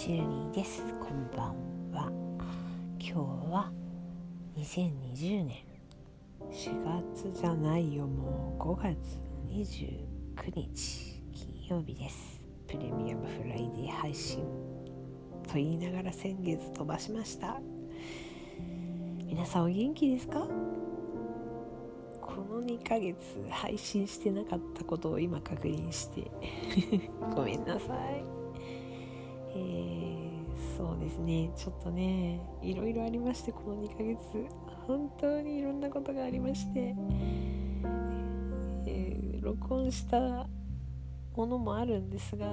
シルニーです。こんばんは。今日は2020年。4月じゃないよ。もう5月29日。金曜日です。プレミアムフライデー配信と言いながら先月飛ばしました。皆さんお元気ですか？この2ヶ月配信してなかったことを今確認して。ごめんなさい、ですね。ちょっとねいろいろありましてこの2ヶ月。本当にいろんなことがありまして、えー、録音したものもあるんですが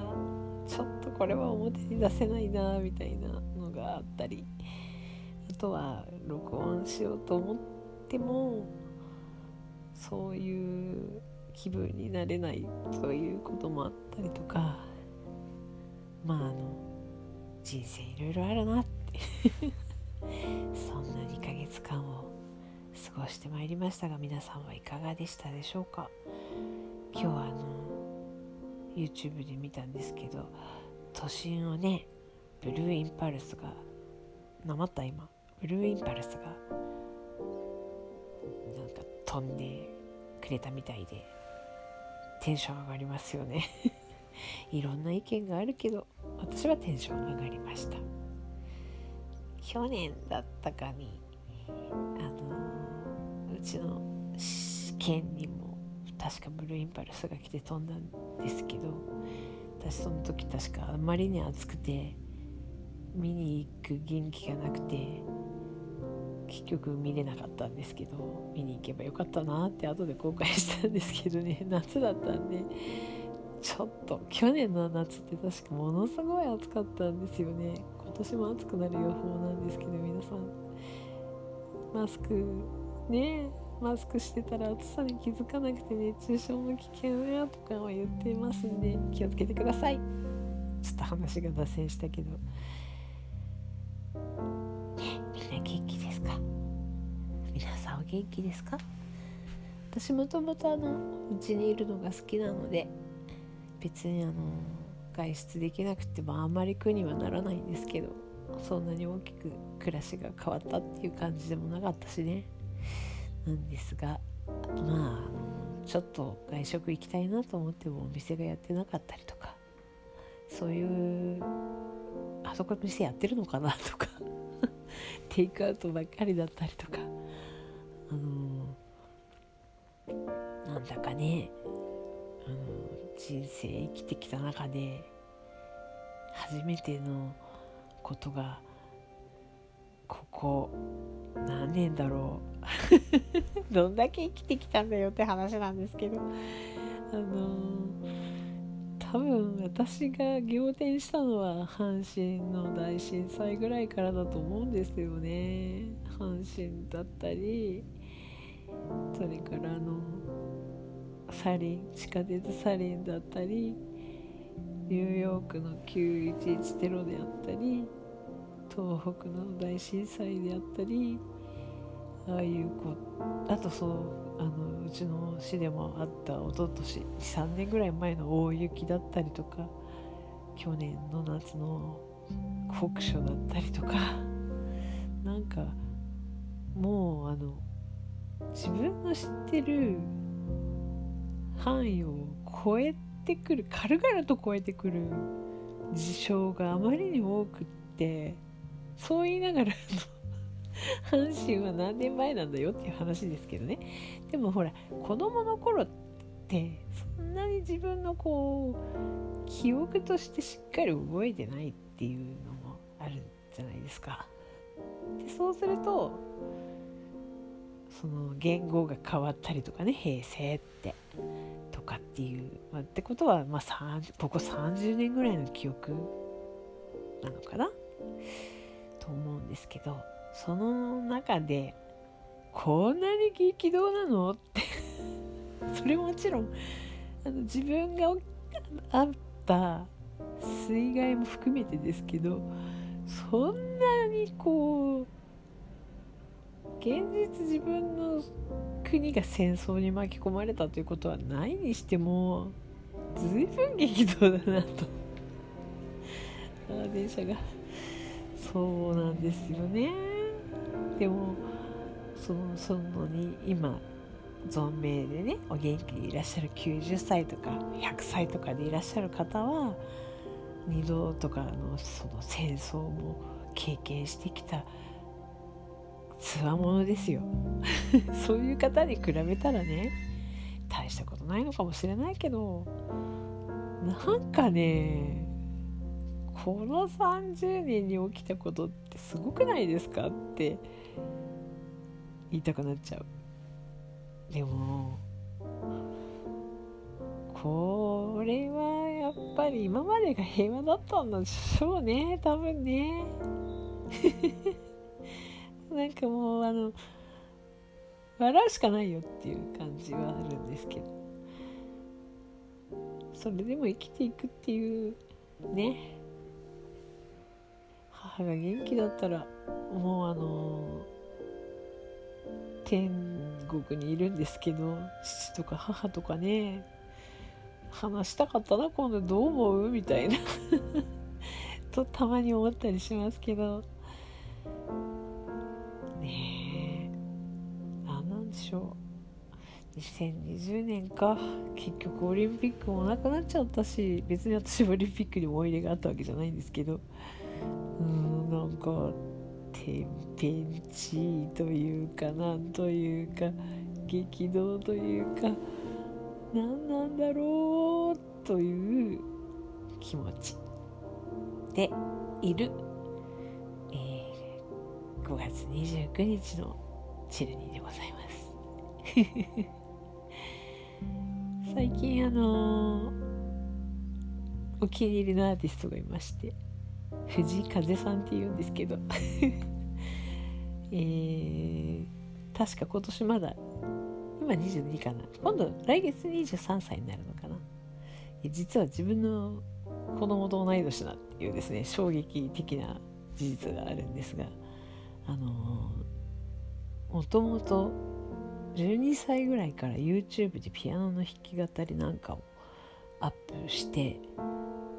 ちょっとこれは表に出せないなみたいなのがあったり。あとは録音しようと思ってもそういう気分になれないということもあったりとか。まああの人生いろいろあるなって。そんな2ヶ月間を過ごしてまいりましたが皆さんはいかがでしたでしょうか？今日はあの YouTube で見たんですけど都心をねブルーインパルスがなまった今。ブルーインパルスがなんか飛んでくれたみたいでテンション上がりますよね。いろんな意見があるけど私はテンション上がりました。去年だったかにあのうちの県にも確かブルーインパルスが来て飛んだんですけど私その時確かあまりに暑くて見に行く元気がなくて結局見れなかったんですけど見に行けばよかったなって後で後悔したんですけどね夏だったんでちょっと去年の夏って確かものすごい暑かったんですよね。今年も暑くなる予報なんですけど皆さん。マスクねマスクしてたら暑さに気づかなくて熱中症も危険やとかは言っていますんで気をつけてください。ちょっと話が脱線したけど。みんな元気ですか？私もともとあのうちにいるのが好きなので別にあの外出できなくてもあんまり苦にはならないんですけどそんなに大きく暮らしが変わったっていう感じでもなかったしね。なんですがまあちょっと外食行きたいなと思ってもお店がやってなかったりとかそういうあそこの店やってるのかなとか テイクアウトばっかりだったりとかあのなんだかねあの人生生きてきた中で初めてのことがここ何年だろう。どんだけ生きてきたんだよって話なんですけど。あの多分私が仰天したのは阪神の大震災ぐらいからだと思うんですよね。阪神だったりそれからあのサリン地下鉄サリンだったりニューヨークの911テロであったり東北の大震災であったりああいうこうあとそうあのうちの市でもあった一昨年3年ぐらい前の大雪だったりとか去年の夏の酷暑だったりとかなんかもうあの自分の知ってる範囲を超えてくる軽々と超えてくる事象があまりに多くってそう言いながら阪神は何年前なんだよっていう話ですけどねでもほら子供の頃ってそんなに自分のこう記憶としてしっかり覚えてないっていうのもあるじゃないですか。でそうするとその言語が変わったりとかね平成ってとかっていう、まあ、ってことは、まあ、ここ30年ぐらいの記憶なのかな？と思うんですけどその中でこんなに激動なの？って それもちろんあの自分があった水害も含めてですけどそんなにこう現実自分の国が戦争に巻き込まれたということはないにしても随分激動だなと。から電車が。そうなんですよね。でもそのそのに今存命でねお元気でいらっしゃる90歳とか100歳とかでいらっしゃる方は二度とかのその戦争も経験してきたつわものですよ。そういう方に比べたらね大したことないのかもしれないけどなんかねこの30年に起きたことってすごくないですかって言いたくなっちゃう。でもこれはやっぱり今までが平和だったんでしょうね多分ね。なんかもうあの笑うしかないよっていう感じはあるんですけど。それでも生きていくっていうね。母が元気だったらもうあの天国にいるんですけど父とか母とかね。話したかったな今度どう思う？みたいな。とたまに思ったりしますけど。しょう。2020年か。結局オリンピックもなくなっちゃったし別に私オリンピックに思い入れがあったわけじゃないんですけど。うんなんか天変地異というかなんというか激動というか何なんだろうという気持ち。でいる、えー、5月29日のチルニーでございます。最近あのー、お気に入りのアーティストがいまして藤井風さんっていうんですけど。えー、確か今年まだ今22かな。今度来月23歳になるのかな。実は自分の子供と同い年だっていうですね衝撃的な事実があるんですがあのもともと12歳ぐらいから YouTube でピアノの弾き語りなんかをアップして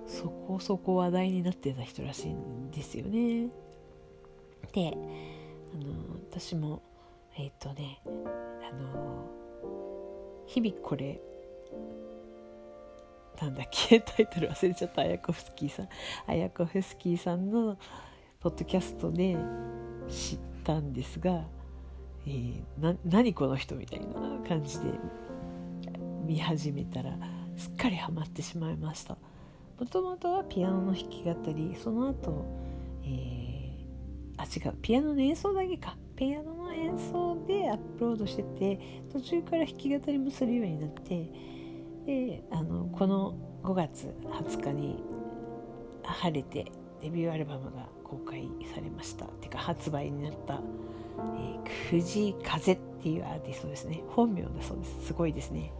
そこそこ話題になってた人らしいんですよね。であの私もえっ、ー、とねあの日々これなんだっけ タイトル忘れちゃったアヤコフスキーさんアヤコフスキーさんのポッドキャストで知ったんですが、えー、な何この人みたいな感じで見始めたらすっかりハマってしまいました。もともとはピアノの弾き語りその後、えー、あ違うピアノの演奏だけか。ピアノの演奏でアップロードしてて途中から弾き語りもするようになってであのこの5月20日に晴れてデビューアルバムが公開されました。てか発売になった、え、藤井風っていうアーティストですね。本名だそうです。すごいですね。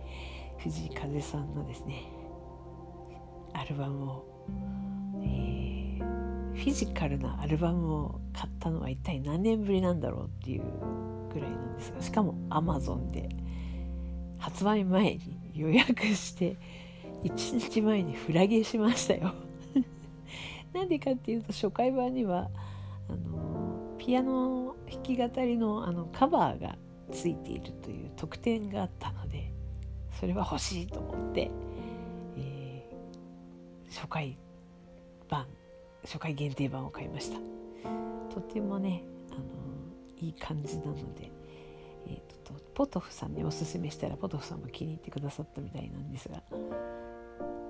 藤井風さんのですねアルバムを、えー、フィジカルなアルバムを買ったのは一体何年ぶりなんだろうっていうぐらいなんですがしかも Amazon で発売前に予約して1日前にフラゲしましたよ。なんでかっていうと初回版にはあのピアノ弾き語りのあのカバーがついているという特典があったのでそれは欲しいと思って、えー、初回版初回限定版を買いました。とてもねあのいい感じなのでえーと、とポトフさんにおすすめしたらポトフさんも気に入ってくださったみたいなんですが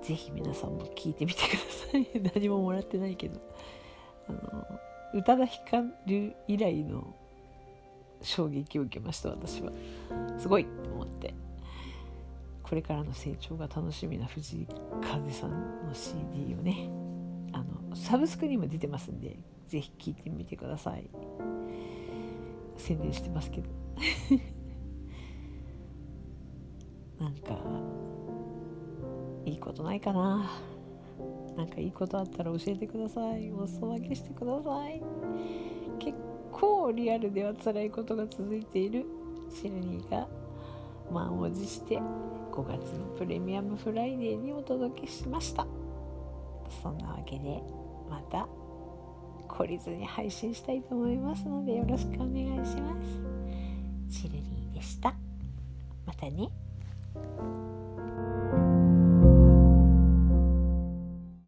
是非皆さんも聞いてみてください。何ももらってないけど。あの宇多田ヒカル以来の衝撃を受けました私は。すごいと思って。これからの成長が楽しみな藤井風さんの CD をねあのサブスクにも出てますんで是非聴いてみてください。宣伝してますけど。なんかいいことないかな。なんかいいことあったら教えてくださいお裾分けしてください結構リアルでは辛いことが続いているシルニーが満を持して5月のプレミアムフライデーにお届けしましたそんなわけでまた懲りずに配信したいと思いますのでよろしくお願いします。チルリーでした。またね。